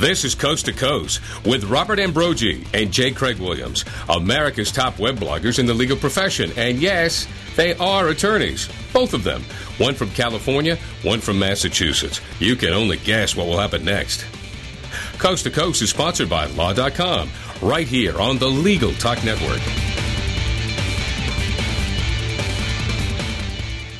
This is Coast to Coast with Robert Ambrogi and J. Craig Williams, America's top web bloggers in the legal profession. And yes, they are attorneys, both of them. One from California, one from Massachusetts. You can only guess what will happen next. Coast to Coast is sponsored by Law.com, right here on the Legal Talk Network.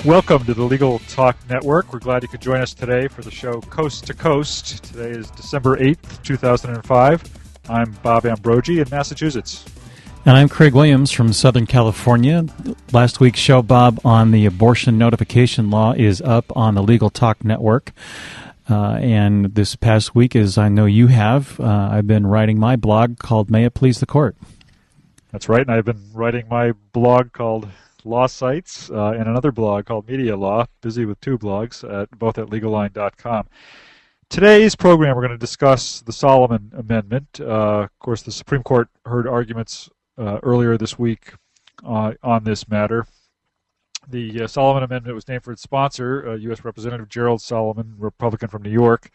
Welcome to the Legal Talk Network. We're glad you could join us today for the show Coast to Coast. Today is December 8th, 2005. I'm Bob Ambrogi in Massachusetts. And I'm Craig Williams from Southern California. Last week's show, Bob, on the abortion notification law is up on the Legal Talk Network. Uh, and this past week, as I know you have, uh, I've been writing my blog called May It Please the Court. That's right. And I've been writing my blog called law sites uh, and another blog called Media Law. Busy with two blogs, at, both at legalline.com. Today's program, we're going to discuss the Solomon Amendment. Uh, of course, the Supreme Court heard arguments uh, earlier this week uh, on this matter. The uh, Solomon Amendment was named for its sponsor, U.S. Representative Gerald Solomon, Republican from New York.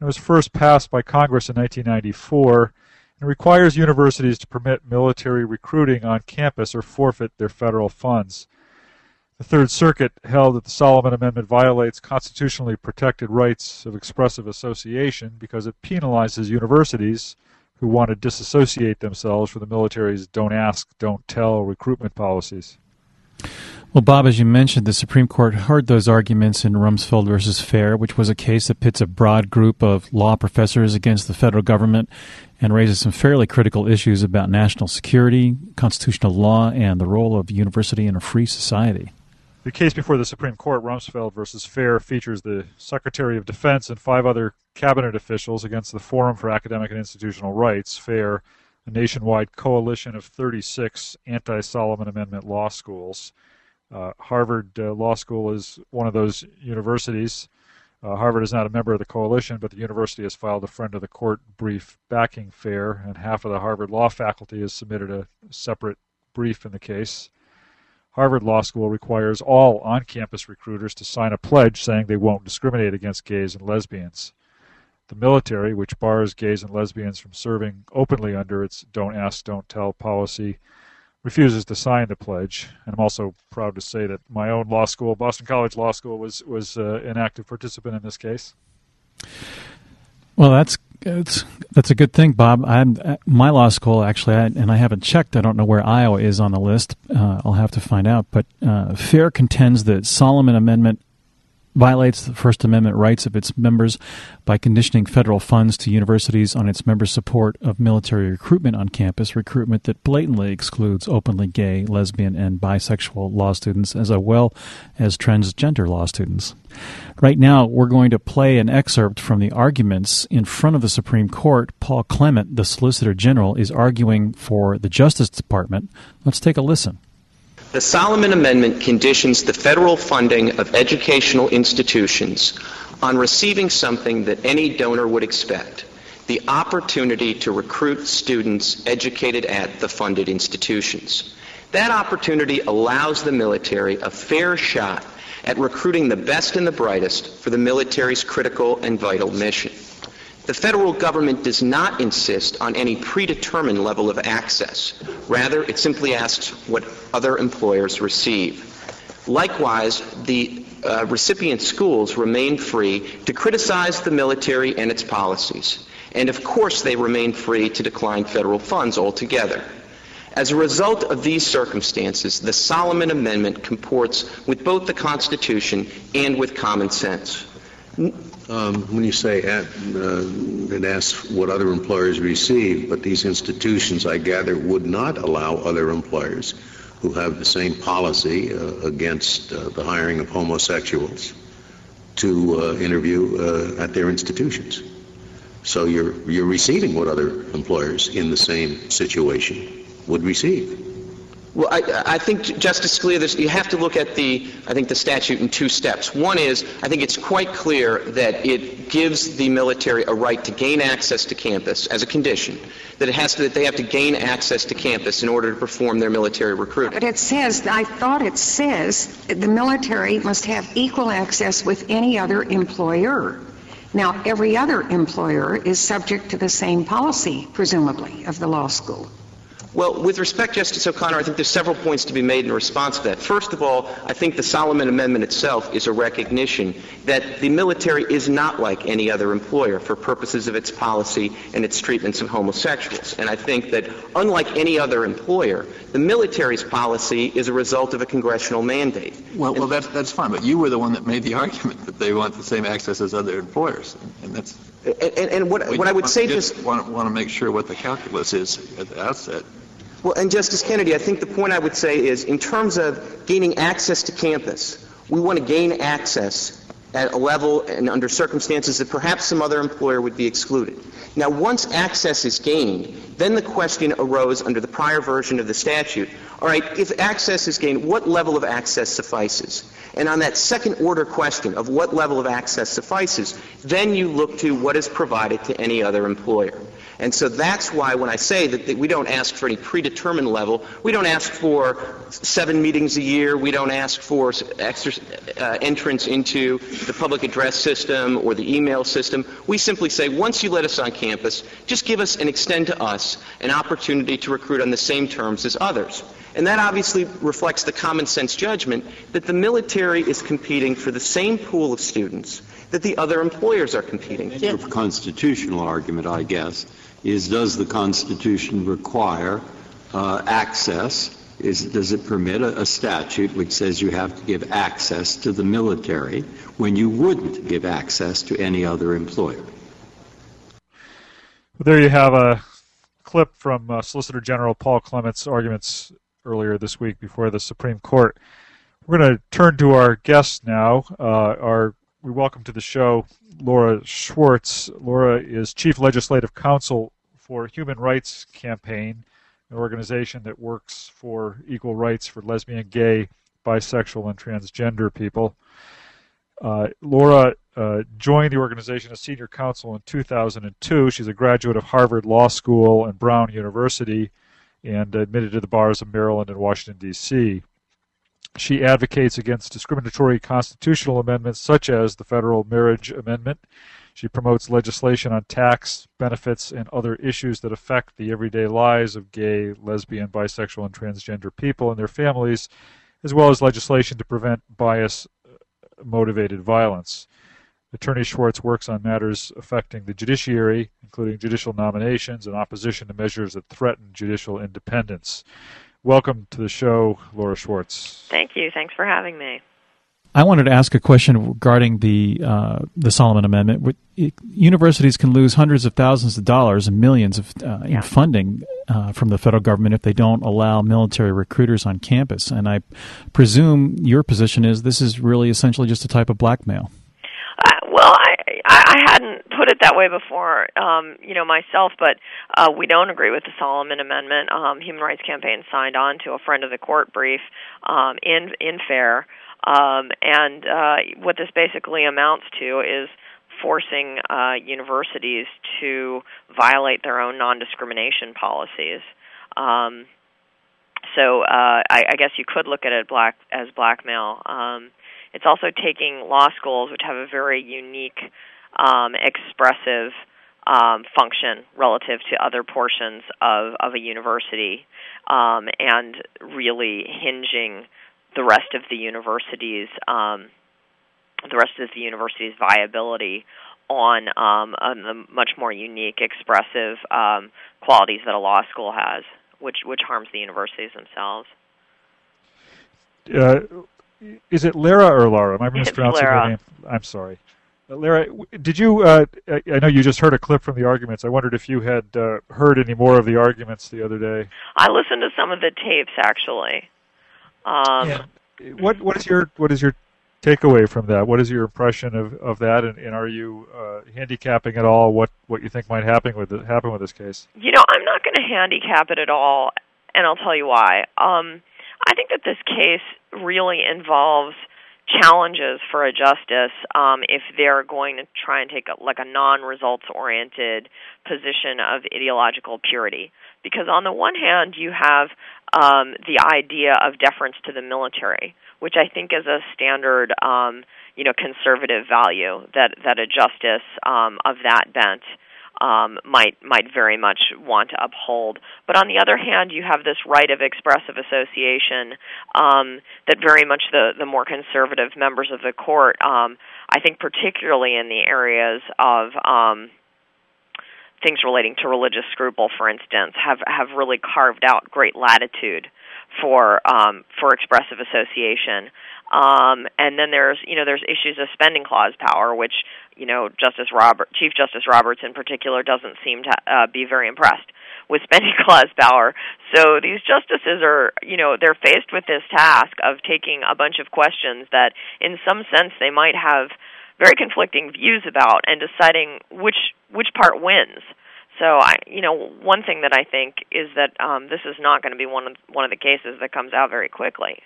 It was first passed by Congress in 1994 and requires universities to permit military recruiting on campus or forfeit their federal funds. The Third Circuit held that the Solomon Amendment violates constitutionally protected rights of expressive association because it penalizes universities who want to disassociate themselves from the military's don't ask, don't tell recruitment policies. Well, Bob, as you mentioned, the Supreme Court heard those arguments in Rumsfeld versus Fair, which was a case that pits a broad group of law professors against the federal government and raises some fairly critical issues about national security, constitutional law, and the role of university in a free society. The case before the Supreme Court, Rumsfeld versus Fair, features the Secretary of Defense and five other cabinet officials against the Forum for Academic and Institutional Rights, FAIR, a nationwide coalition of 36 anti Solomon Amendment law schools. Uh, Harvard uh, Law School is one of those universities. Uh, Harvard is not a member of the coalition, but the university has filed a friend of the court brief backing FAIR, and half of the Harvard Law faculty has submitted a separate brief in the case. Harvard Law School requires all on campus recruiters to sign a pledge saying they won't discriminate against gays and lesbians. The military, which bars gays and lesbians from serving openly under its don't ask, don't tell policy, refuses to sign the pledge. And I'm also proud to say that my own law school, Boston College Law School, was was uh, an active participant in this case. Well, that's that's that's a good thing, Bob. I'm my law school actually, I, and I haven't checked. I don't know where Iowa is on the list. Uh, I'll have to find out. But uh, FAIR contends that Solomon Amendment violates the First Amendment rights of its members by conditioning federal funds to universities on its members' support of military recruitment on campus, recruitment that blatantly excludes openly gay, lesbian, and bisexual law students as well as transgender law students. Right now, we're going to play an excerpt from the arguments in front of the Supreme Court. Paul Clement, the Solicitor General, is arguing for the Justice Department. Let's take a listen. The Solomon Amendment conditions the federal funding of educational institutions on receiving something that any donor would expect the opportunity to recruit students educated at the funded institutions. That opportunity allows the military a fair shot at recruiting the best and the brightest for the military's critical and vital mission. The federal government does not insist on any predetermined level of access. Rather, it simply asks what other employers receive. Likewise, the uh, recipient schools remain free to criticize the military and its policies. And of course, they remain free to decline federal funds altogether. As a result of these circumstances, the Solomon Amendment comports with both the Constitution and with common sense. Um, when you say at, uh, it asks what other employers receive, but these institutions, I gather, would not allow other employers who have the same policy uh, against uh, the hiring of homosexuals to uh, interview uh, at their institutions. So you're you're receiving what other employers in the same situation would receive. Well, I, I, think, Justice Scalia, you have to look at the, I think, the statute in two steps. One is, I think it's quite clear that it gives the military a right to gain access to campus as a condition. That it has to, that they have to gain access to campus in order to perform their military recruitment. But it says, I thought it says, the military must have equal access with any other employer. Now, every other employer is subject to the same policy, presumably, of the law school. Well, with respect, Justice O'Connor, I think there's several points to be made in response to that. First of all, I think the Solomon Amendment itself is a recognition that the military is not like any other employer for purposes of its policy and its treatments of homosexuals. And I think that unlike any other employer, the military's policy is a result of a congressional mandate. Well, well, that's that's fine. But you were the one that made the argument that they want the same access as other employers, and that's. And, and, and what, what I would say just, just want, want to make sure what the calculus is at the outset. Well, and Justice Kennedy, I think the point I would say is in terms of gaining access to campus, we want to gain access at a level and under circumstances that perhaps some other employer would be excluded. Now, once access is gained, then the question arose under the prior version of the statute all right, if access is gained, what level of access suffices? And on that second order question of what level of access suffices, then you look to what is provided to any other employer. And so that's why when I say that, that we don't ask for any predetermined level, we don't ask for seven meetings a year, we don't ask for extra, uh, entrance into the public address system or the email system. We simply say, once you let us on campus, just give us and extend to us an opportunity to recruit on the same terms as others. And that obviously reflects the common sense judgment that the military is competing for the same pool of students that the other employers are competing. Your constitutional argument, I guess, is does the Constitution require uh, access? Is, does it permit a, a, statute which says you have to give access to the military when you wouldn't give access to any other employer? Well, there you have a clip from uh, Solicitor General Paul Clement's arguments earlier this week before the Supreme Court. We're going to turn to our guest now. Uh, our we welcome to the show Laura Schwartz. Laura is Chief Legislative Counsel for Human Rights Campaign, an organization that works for equal rights for lesbian, gay, bisexual, and transgender people. Uh, Laura uh, joined the organization as senior counsel in 2002. She's a graduate of Harvard Law School and Brown University and admitted to the bars of Maryland and Washington, D.C. She advocates against discriminatory constitutional amendments such as the Federal Marriage Amendment she promotes legislation on tax, benefits, and other issues that affect the everyday lives of gay, lesbian, bisexual, and transgender people and their families, as well as legislation to prevent bias uh, motivated violence. Attorney Schwartz works on matters affecting the judiciary, including judicial nominations and opposition to measures that threaten judicial independence. Welcome to the show, Laura Schwartz. Thank you. Thanks for having me. I wanted to ask a question regarding the uh, the Solomon Amendment. Universities can lose hundreds of thousands of dollars and millions of uh, yeah. funding uh, from the federal government if they don't allow military recruiters on campus. And I presume your position is this is really essentially just a type of blackmail. Uh, well, I I hadn't put it that way before, um, you know, myself, but uh, we don't agree with the Solomon Amendment. Um, Human Rights Campaign signed on to a friend of the court brief um, in in FAIR um, and uh, what this basically amounts to is forcing uh, universities to violate their own non-discrimination policies. Um, so uh, I, I guess you could look at it black as blackmail. Um, it's also taking law schools, which have a very unique, um, expressive um, function relative to other portions of, of a university, um, and really hinging the rest of the university's um, the rest of the university's viability on um, on the much more unique, expressive um, qualities that a law school has, which which harms the universities themselves. Uh, is it Lara or Laura? Am I mispronouncing her name? I'm sorry. Uh, Lara, did you? Uh, I know you just heard a clip from the arguments. I wondered if you had uh, heard any more of the arguments the other day. I listened to some of the tapes actually. Um, yeah. What what is your what is your takeaway from that? What is your impression of, of that, and, and are you uh, handicapping at all what, what you think might happen with the, happen with this case? You know, I'm not going to handicap it at all, and I'll tell you why. Um, I think that this case really involves challenges for a justice um, if they're going to try and take a, like a non-results oriented position of ideological purity because on the one hand you have um, the idea of deference to the military, which I think is a standard, um, you know, conservative value that that a justice um, of that bent um, might might very much want to uphold. But on the other hand, you have this right of expressive association um, that very much the the more conservative members of the court, um, I think, particularly in the areas of um, things relating to religious scruple, for instance, have have really carved out great latitude for um, for expressive association. Um, and then there's you know there's issues of spending clause power, which you know Justice Robert Chief Justice Roberts in particular doesn't seem to uh, be very impressed with spending clause power. So these justices are you know they're faced with this task of taking a bunch of questions that in some sense they might have very conflicting views about and deciding which which part wins. So I, you know, one thing that I think is that um, this is not going to be one of one of the cases that comes out very quickly.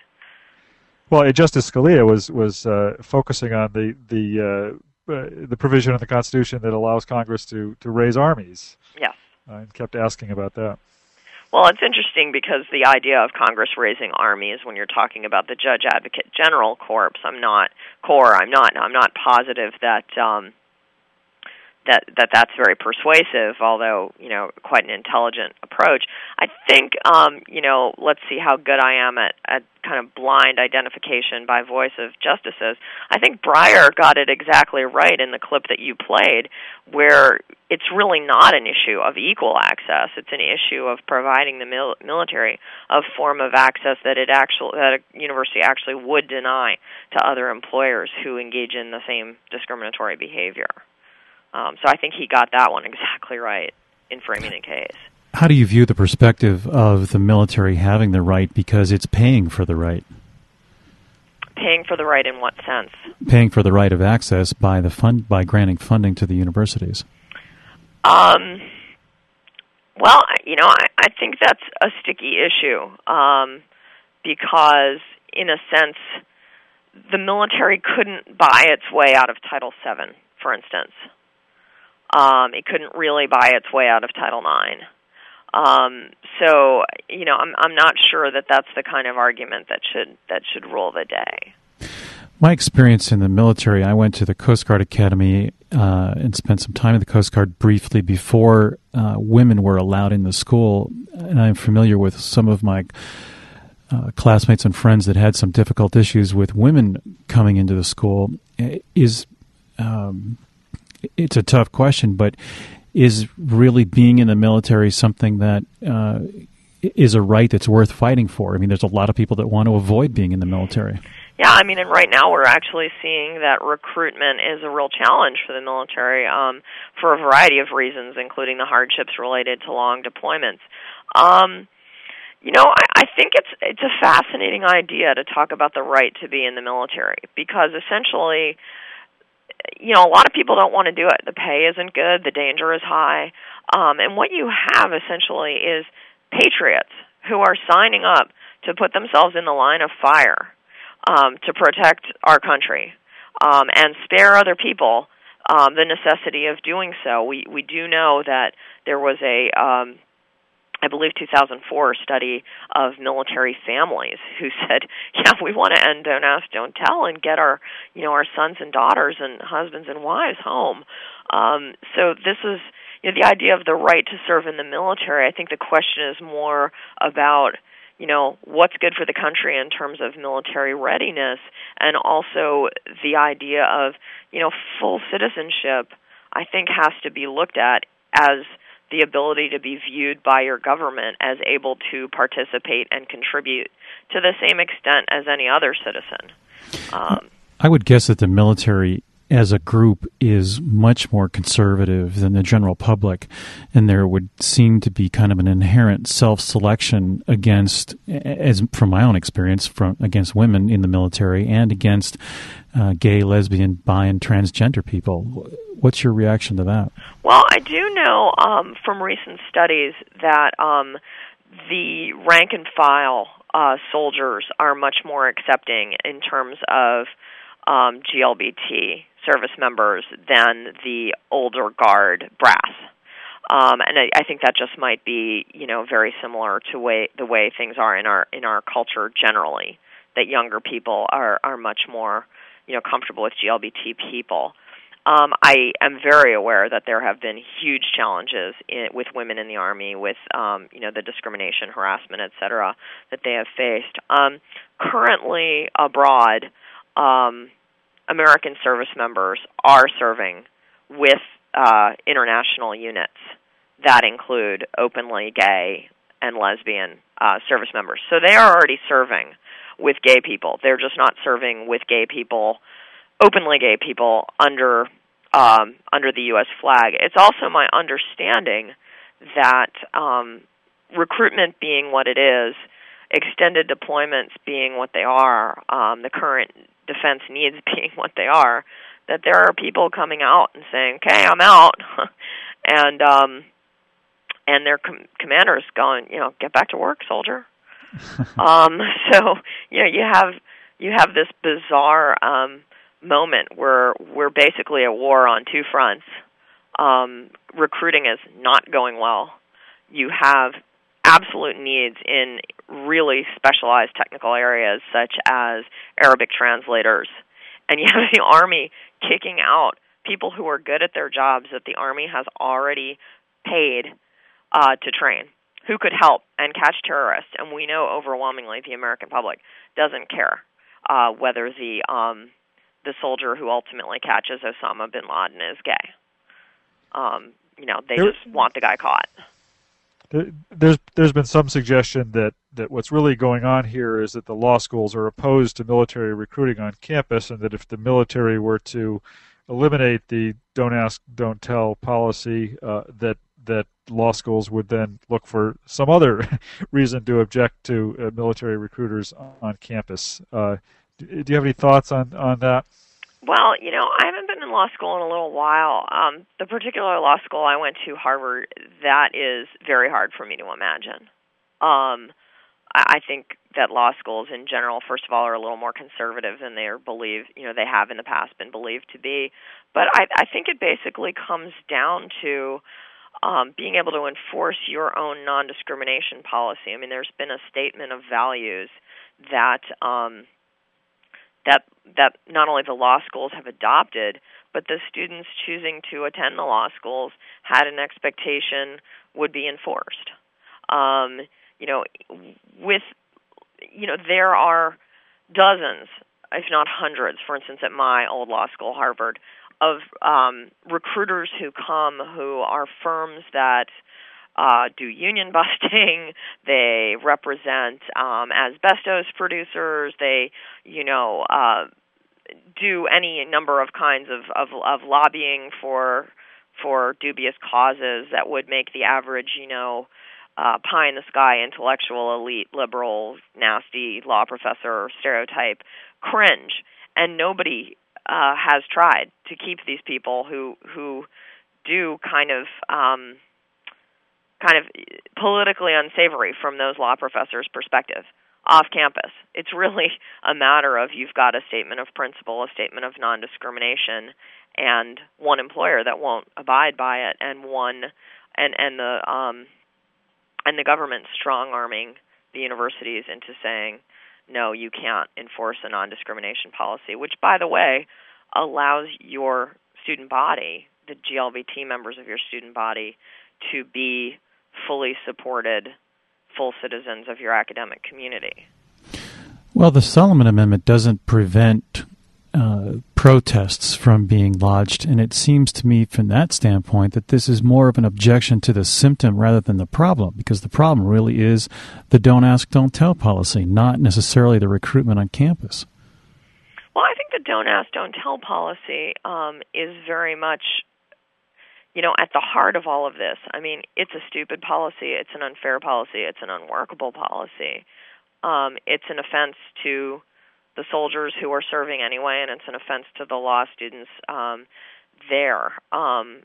Well, Justice Scalia was was uh, focusing on the the uh, uh, the provision in the Constitution that allows Congress to to raise armies. Yes. and kept asking about that. Well, it's interesting because the idea of Congress raising armies when you're talking about the Judge Advocate General Corps, I'm not core. I'm not. I'm not positive that um, that that that's very persuasive, although you know quite an intelligent approach. I think um, you know let's see how good I am at, at kind of blind identification by voice of justices. I think Breyer got it exactly right in the clip that you played, where it's really not an issue of equal access. It's an issue of providing the mil- military a form of access that it actually that a university actually would deny to other employers who engage in the same discriminatory behavior. Um, so I think he got that one exactly right in framing the case. How do you view the perspective of the military having the right because it's paying for the right? Paying for the right in what sense? Paying for the right of access by the fund by granting funding to the universities. Um, well, you know, I, I think that's a sticky issue um, because, in a sense, the military couldn't buy its way out of Title VII, for instance. Um, it couldn't really buy its way out of Title IX. Um, so you know, I'm I'm not sure that that's the kind of argument that should that should rule the day. My experience in the military, I went to the Coast Guard Academy uh, and spent some time in the Coast Guard briefly before uh, women were allowed in the school, and I'm familiar with some of my. Uh, classmates and friends that had some difficult issues with women coming into the school is um, it's a tough question, but is really being in the military something that uh, is a right that's worth fighting for? I mean, there's a lot of people that want to avoid being in the military. Yeah, I mean, and right now we're actually seeing that recruitment is a real challenge for the military um, for a variety of reasons, including the hardships related to long deployments. Um, you know, I, I think it's it's a fascinating idea to talk about the right to be in the military because essentially you know, a lot of people don't want to do it. The pay isn't good, the danger is high. Um, and what you have essentially is patriots who are signing up to put themselves in the line of fire um, to protect our country um, and spare other people um, the necessity of doing so. We we do know that there was a um, I believe 2004 study of military families who said, "Yeah, we want to end don't ask, don't tell, and get our, you know, our sons and daughters and husbands and wives home." Um, so this is, you know, the idea of the right to serve in the military. I think the question is more about, you know, what's good for the country in terms of military readiness, and also the idea of, you know, full citizenship. I think has to be looked at as the ability to be viewed by your government as able to participate and contribute to the same extent as any other citizen. Um, I would guess that the military as a group is much more conservative than the general public, and there would seem to be kind of an inherent self-selection against, as from my own experience, from against women in the military and against uh, gay, lesbian, bi, and transgender people. What's your reaction to that? Well, I do know um, from recent studies that um, the rank and file uh, soldiers are much more accepting in terms of um, GLBT service members than the older guard brass. Um, and I, I think that just might be, you know, very similar to way the way things are in our in our culture generally. That younger people are are much more, you know, comfortable with GLBT people. Um, I am very aware that there have been huge challenges in, with women in the army, with um, you know the discrimination, harassment, et cetera, that they have faced. Um, currently abroad, um, American service members are serving with uh, international units that include openly gay and lesbian uh, service members. So they are already serving with gay people. They're just not serving with gay people, openly gay people under um, under the U.S. flag. It's also my understanding that um, recruitment being what it is, extended deployments being what they are, um, the current defense needs being what they are, that there are people coming out and saying, "Okay, I'm out," and um, and their com- commanders going, you know, get back to work, soldier. um, so you know, you have you have this bizarre um, moment where we're basically at war on two fronts. Um, recruiting is not going well. You have absolute needs in really specialized technical areas such as Arabic translators. And you have the Army kicking out people who are good at their jobs that the Army has already paid uh, to train, who could help and catch terrorists. And we know overwhelmingly the American public doesn't care uh, whether the um, the soldier who ultimately catches Osama bin Laden is gay. Um, you know, they there, just want the guy caught. There's there's been some suggestion that that what's really going on here is that the law schools are opposed to military recruiting on campus, and that if the military were to eliminate the "don't ask, don't tell" policy, uh, that that law schools would then look for some other reason to object to uh, military recruiters on campus. Uh, do, do you have any thoughts on on that? Well, you know, I haven't been in law school in a little while. Um, the particular law school I went to, Harvard, that is very hard for me to imagine. Um, I, I think that law schools in general, first of all, are a little more conservative than they are believed. You know, they have in the past been believed to be. But I, I think it basically comes down to um, being able to enforce your own non-discrimination policy. I mean, there's been a statement of values that um, that that not only the law schools have adopted, but the students choosing to attend the law schools had an expectation would be enforced. Um, you know, with you know there are dozens, if not hundreds, for instance, at my old law school, Harvard, of um, recruiters who come who are firms that uh, do union busting. They represent um, asbestos producers. They, you know, uh, do any number of kinds of, of, of lobbying for for dubious causes that would make the average, you know, uh, pie in the sky intellectual elite liberal nasty law professor stereotype cringe and nobody uh, has tried to keep these people who who do kind of um, kind of politically unsavory from those law professors' perspective off campus. It's really a matter of you've got a statement of principle, a statement of non discrimination, and one employer that won't abide by it, and one and and the um, and the government strong arming the universities into saying no, you can't enforce a non discrimination policy, which, by the way, allows your student body, the GLBT members of your student body, to be fully supported full citizens of your academic community. Well, the Solomon Amendment doesn't prevent uh, protests from being lodged, and it seems to me from that standpoint that this is more of an objection to the symptom rather than the problem, because the problem really is the don't ask, don't tell policy, not necessarily the recruitment on campus. Well, I think the don't ask, don't tell policy um, is very much you know, at the heart of all of this, I mean, it's a stupid policy, it's an unfair policy, it's an unworkable policy. Um, it's an offense to the soldiers who are serving anyway, and it's an offense to the law students um, there. Um,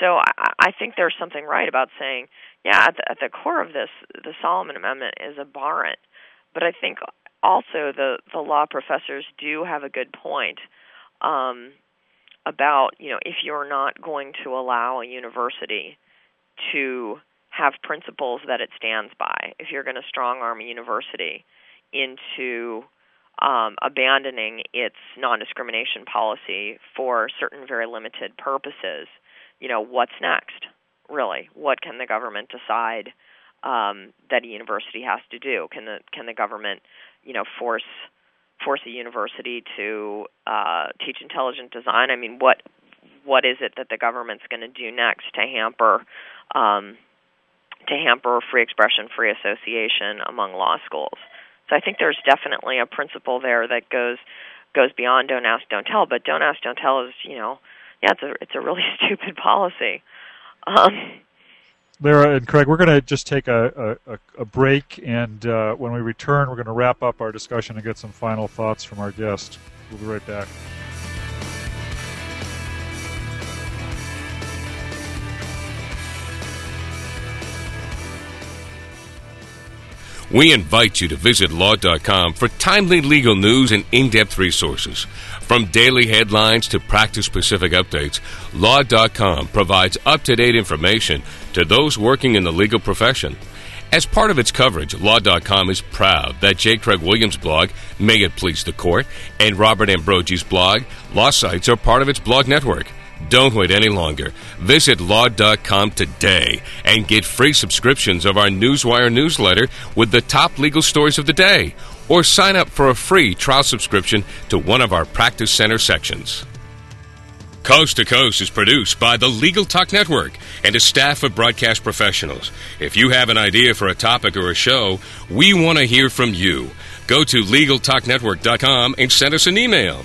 so I, I think there's something right about saying, yeah, at the, at the core of this, the Solomon Amendment is abhorrent. But I think also the the law professors do have a good point. Um, about you know if you're not going to allow a university to have principles that it stands by. If you're going to strong arm a university into um, abandoning its non-discrimination policy for certain very limited purposes, you know, what's next? Really, what can the government decide um, that a university has to do? Can the can the government, you know, force force a university to uh, teach intelligent design? I mean, what what is it that the government's going to do next to hamper um, to hamper free expression, free association among law schools? So I think there's definitely a principle there that goes goes beyond don't ask, don't tell. But don't ask, don't tell is you know, yeah, it's a it's a really stupid policy. Um, Lara and Craig, we're going to just take a, a, a break, and uh, when we return, we're going to wrap up our discussion and get some final thoughts from our guest. We'll be right back. We invite you to visit law.com for timely legal news and in depth resources. From daily headlines to practice specific updates, law.com provides up to date information to those working in the legal profession. As part of its coverage, Law.com is proud that J. Craig Williams' blog, May It Please the Court, and Robert Ambrogi's blog, Law Sites, are part of its blog network. Don't wait any longer. Visit law.com today and get free subscriptions of our Newswire newsletter with the top legal stories of the day, or sign up for a free trial subscription to one of our Practice Center sections. Coast to Coast is produced by the Legal Talk Network and a staff of broadcast professionals. If you have an idea for a topic or a show, we want to hear from you. Go to LegalTalkNetwork.com and send us an email.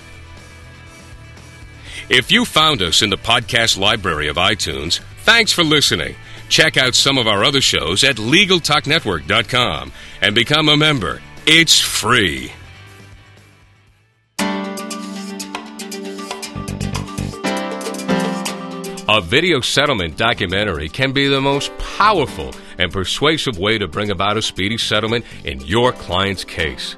If you found us in the podcast library of iTunes, thanks for listening. Check out some of our other shows at LegalTalkNetwork.com and become a member. It's free. A video settlement documentary can be the most powerful and persuasive way to bring about a speedy settlement in your client's case.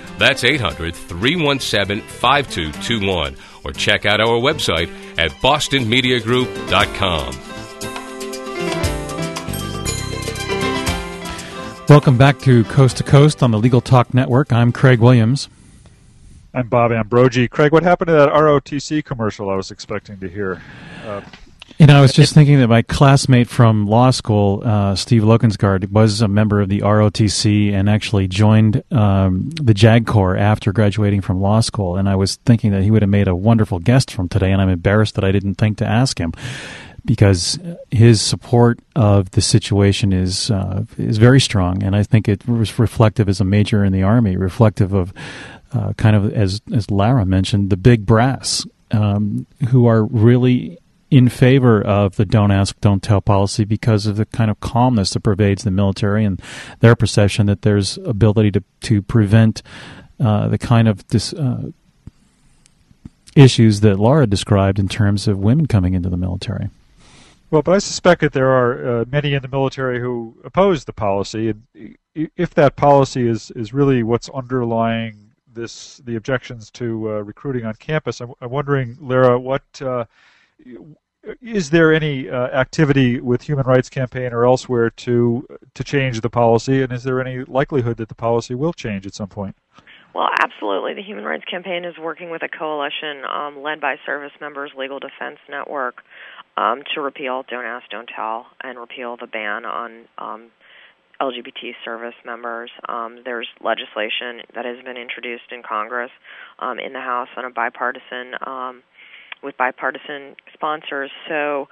that's 800 317 5221. Or check out our website at bostonmediagroup.com. Welcome back to Coast to Coast on the Legal Talk Network. I'm Craig Williams. I'm Bob Ambrogi. Craig, what happened to that ROTC commercial I was expecting to hear? Uh, you know, I was just thinking that my classmate from law school, uh, Steve Lokensgaard, was a member of the ROTC and actually joined um, the JAG Corps after graduating from law school. And I was thinking that he would have made a wonderful guest from today, and I'm embarrassed that I didn't think to ask him because his support of the situation is uh, is very strong, and I think it was reflective as a major in the army, reflective of uh, kind of as as Lara mentioned, the big brass um, who are really in favor of the don't ask, don't tell policy because of the kind of calmness that pervades the military and their perception that there's ability to, to prevent uh, the kind of dis, uh, issues that Laura described in terms of women coming into the military. Well, but I suspect that there are uh, many in the military who oppose the policy, and if that policy is, is really what's underlying this the objections to uh, recruiting on campus, I'm, I'm wondering, Lara, what uh, is there any uh, activity with Human Rights Campaign or elsewhere to to change the policy, and is there any likelihood that the policy will change at some point? Well, absolutely. The Human Rights Campaign is working with a coalition um, led by Service Members Legal Defense Network um, to repeal Don't Ask, Don't Tell and repeal the ban on um, LGBT service members. Um, there's legislation that has been introduced in Congress, um, in the House on a bipartisan um, with bipartisan sponsors. So,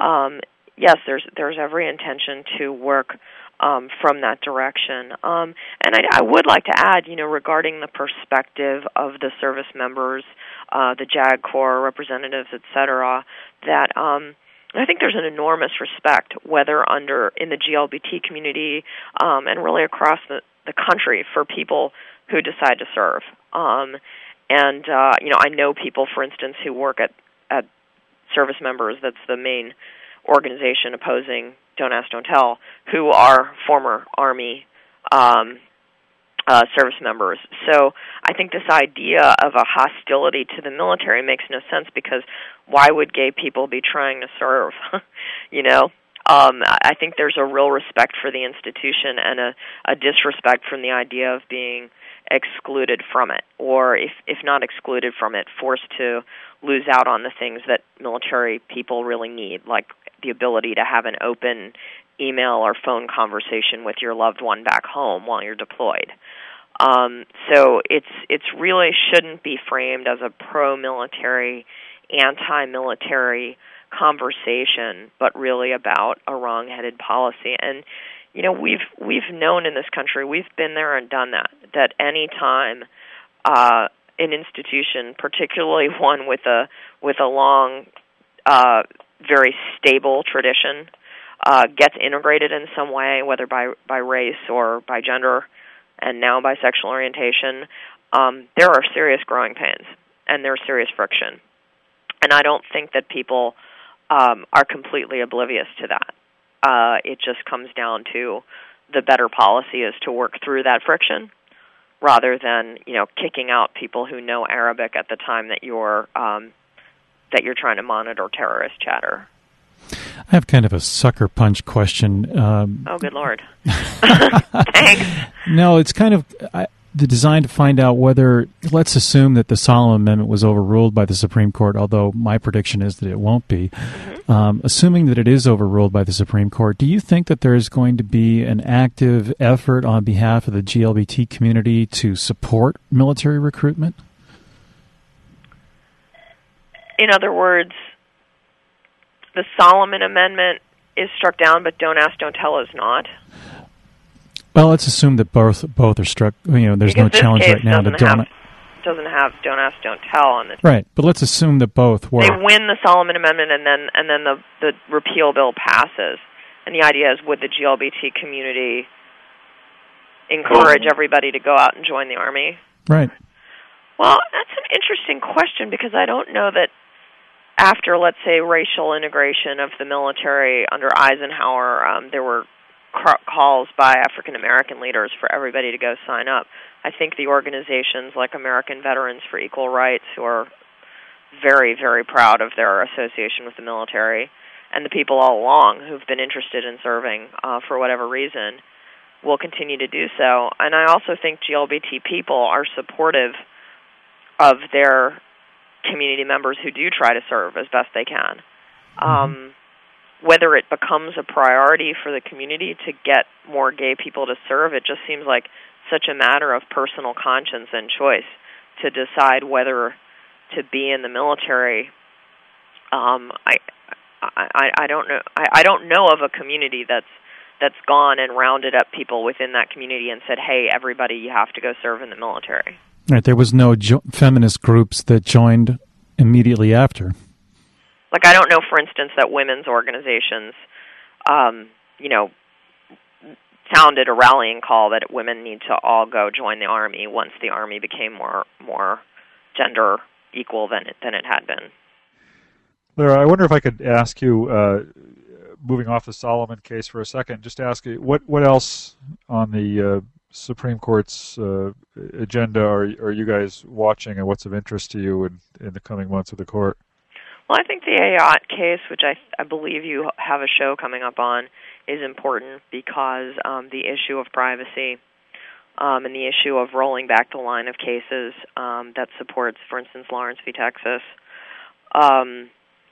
um, yes, there's there's every intention to work um, from that direction. Um, and I, I would like to add, you know, regarding the perspective of the service members, uh, the JAG Corps representatives, et cetera, that um, I think there's an enormous respect, whether under in the GLBT community um, and really across the, the country, for people who decide to serve. And uh, you know, I know people, for instance, who work at at Service Members. That's the main organization opposing Don't Ask, Don't Tell, who are former Army um, uh, service members. So I think this idea of a hostility to the military makes no sense because why would gay people be trying to serve? you know, um, I think there's a real respect for the institution and a, a disrespect from the idea of being excluded from it, or if if not excluded from it, forced to lose out on the things that military people really need, like the ability to have an open email or phone conversation with your loved one back home while you're deployed. Um, so it's it's really shouldn't be framed as a pro-military, anti-military conversation, but really about a wrong-headed policy. And you know we've we've known in this country, we've been there and done that. That any time uh, an institution, particularly one with a with a long, uh, very stable tradition, uh, gets integrated in some way, whether by by race or by gender, and now by sexual orientation, um, there are serious growing pains and there's serious friction. And I don't think that people um, are completely oblivious to that. Uh, it just comes down to the better policy is to work through that friction rather than you know kicking out people who know Arabic at the time that you're um, that you're trying to monitor terrorist chatter. I have kind of a sucker punch question. Um, oh, good lord! Thanks. No, it's kind of I, the design to find out whether. Let's assume that the Solomon Amendment was overruled by the Supreme Court, although my prediction is that it won't be. Mm-hmm. Um, assuming that it is overruled by the Supreme Court, do you think that there is going to be an active effort on behalf of the GLBT community to support military recruitment? In other words, the Solomon Amendment is struck down, but Don't Ask, Don't Tell is not. Well, let's assume that both both are struck. You know, there's because no challenge right now to don't. Doesn't have Don't Ask, Don't Tell on the. Right, but let's assume that both were. They win the Solomon Amendment, and then and then the the repeal bill passes, and the idea is would the GLBT community encourage everybody to go out and join the army? Right. Well, that's an interesting question because I don't know that after, let's say, racial integration of the military under Eisenhower, um, there were calls by African American leaders for everybody to go sign up. I think the organizations like American Veterans for Equal Rights, who are very, very proud of their association with the military, and the people all along who've been interested in serving uh, for whatever reason, will continue to do so. And I also think GLBT people are supportive of their community members who do try to serve as best they can. Mm-hmm. Um, whether it becomes a priority for the community to get more gay people to serve, it just seems like such a matter of personal conscience and choice to decide whether to be in the military. Um, I, I, I don't know. I, I don't know of a community that's that's gone and rounded up people within that community and said, "Hey, everybody, you have to go serve in the military." Right. There was no jo- feminist groups that joined immediately after. Like I don't know, for instance, that women's organizations, um, you know, sounded a rallying call that women need to all go join the army once the army became more more gender equal than it, than it had been. Lara, I wonder if I could ask you, uh, moving off the Solomon case for a second, just ask you what what else on the uh, Supreme Court's uh, agenda are are you guys watching, and what's of interest to you in in the coming months of the court? Well, I think the Ayotte case, which I I believe you have a show coming up on, is important because um, the issue of privacy um, and the issue of rolling back the line of cases um, that supports, for instance, Lawrence v. Texas, um,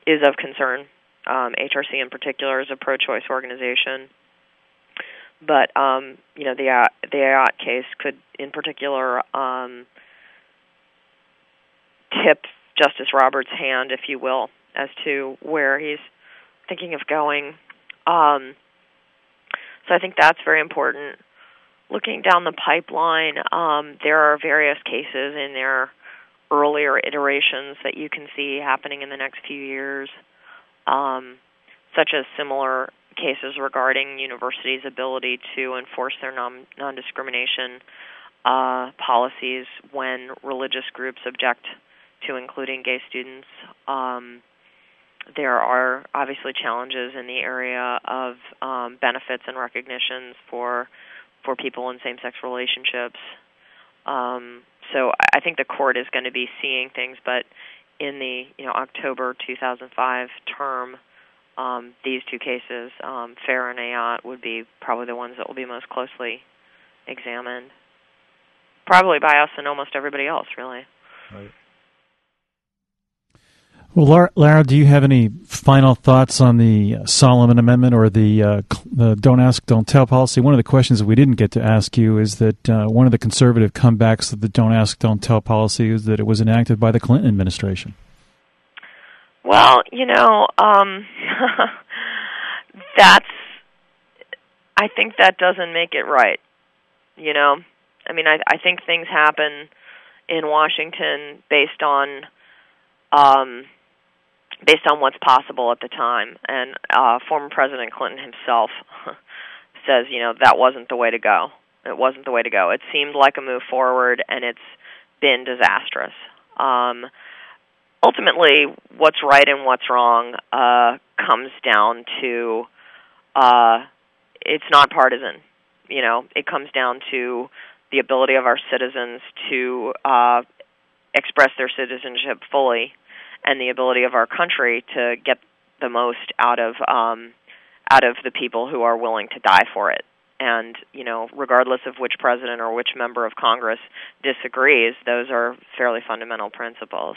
is of concern. Um, HRC in particular is a pro-choice organization but um, you know the uh, the Ayotte case could, in particular, um, tip Justice Roberts' hand, if you will, as to where he's thinking of going. Um, so I think that's very important. Looking down the pipeline, um, there are various cases in their earlier iterations that you can see happening in the next few years. Um, such as similar cases regarding universities' ability to enforce their non non-discrimination uh, policies when religious groups object to including gay students. Um, there are obviously challenges in the area of um, benefits and recognitions for for people in same-sex relationships. Um, so I think the court is going to be seeing things, but in the you know October 2005 term, um, these two cases, um, Fair and Ayotte, would be probably the ones that will be most closely examined. Probably by us and almost everybody else, really. Right. Well, Lara, do you have any final thoughts on the Solomon Amendment or the, uh, the "Don't Ask, Don't Tell" policy? One of the questions that we didn't get to ask you is that uh, one of the conservative comebacks of the "Don't Ask, Don't Tell" policy is that it was enacted by the Clinton administration. Well, you know, um, that's. I think that doesn't make it right. You know, I mean, I, I think things happen in Washington based on. Um, based on what's possible at the time. And uh, former President Clinton himself says, you know, that wasn't the way to go. It wasn't the way to go. It seemed like a move forward, and it's been disastrous. Um, ultimately, what's right and what's wrong uh, comes down to uh, it's not partisan. You know, it comes down to the ability of our citizens to uh, express their citizenship fully and the ability of our country to get the most out of um, out of the people who are willing to die for it. And you know, regardless of which president or which member of Congress disagrees, those are fairly fundamental principles.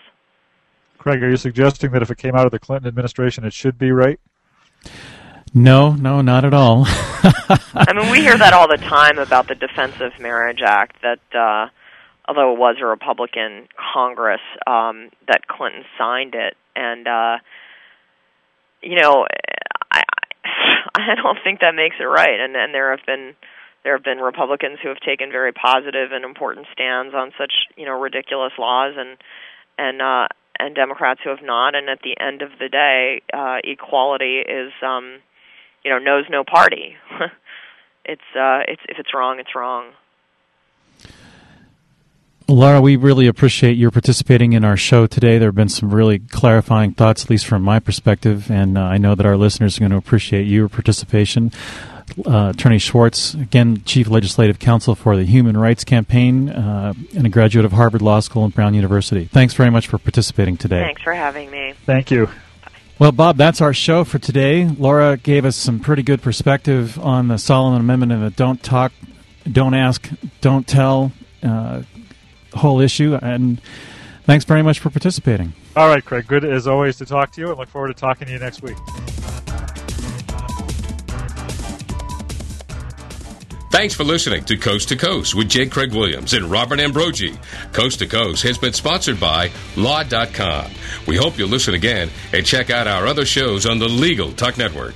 Craig, are you suggesting that if it came out of the Clinton administration, it should be right? No, no, not at all. I mean, we hear that all the time about the Defense of Marriage Act that uh, although it was a Republican Congress, um, that Clinton signed it, and uh, you know, I I don't think that makes it right. And and there have been there have been Republicans who have taken very positive and important stands on such you know ridiculous laws, and and uh, and Democrats who have not. And at the end of the day, uh, equality is um, you know knows no party. it's uh, it's if it's wrong, it's wrong. Laura, we really appreciate your participating in our show today. There have been some really clarifying thoughts, at least from my perspective, and uh, I know that our listeners are going to appreciate your participation. Uh, Attorney Schwartz, again, Chief Legislative Counsel for the Human Rights Campaign uh, and a graduate of Harvard Law School and Brown University. Thanks very much for participating today. Thanks for having me. Thank you. Well, Bob, that's our show for today. Laura gave us some pretty good perspective on the Solomon Amendment and the don't talk, don't ask, don't tell uh, whole issue. And thanks very much for participating. All right, Craig. Good as always to talk to you, and look forward to talking to you next week. Thanks for listening to Coast to Coast with J. Craig Williams and Robert Ambrogi. Coast to Coast has been sponsored by Law.com. We hope you'll listen again and check out our other shows on the Legal Talk Network.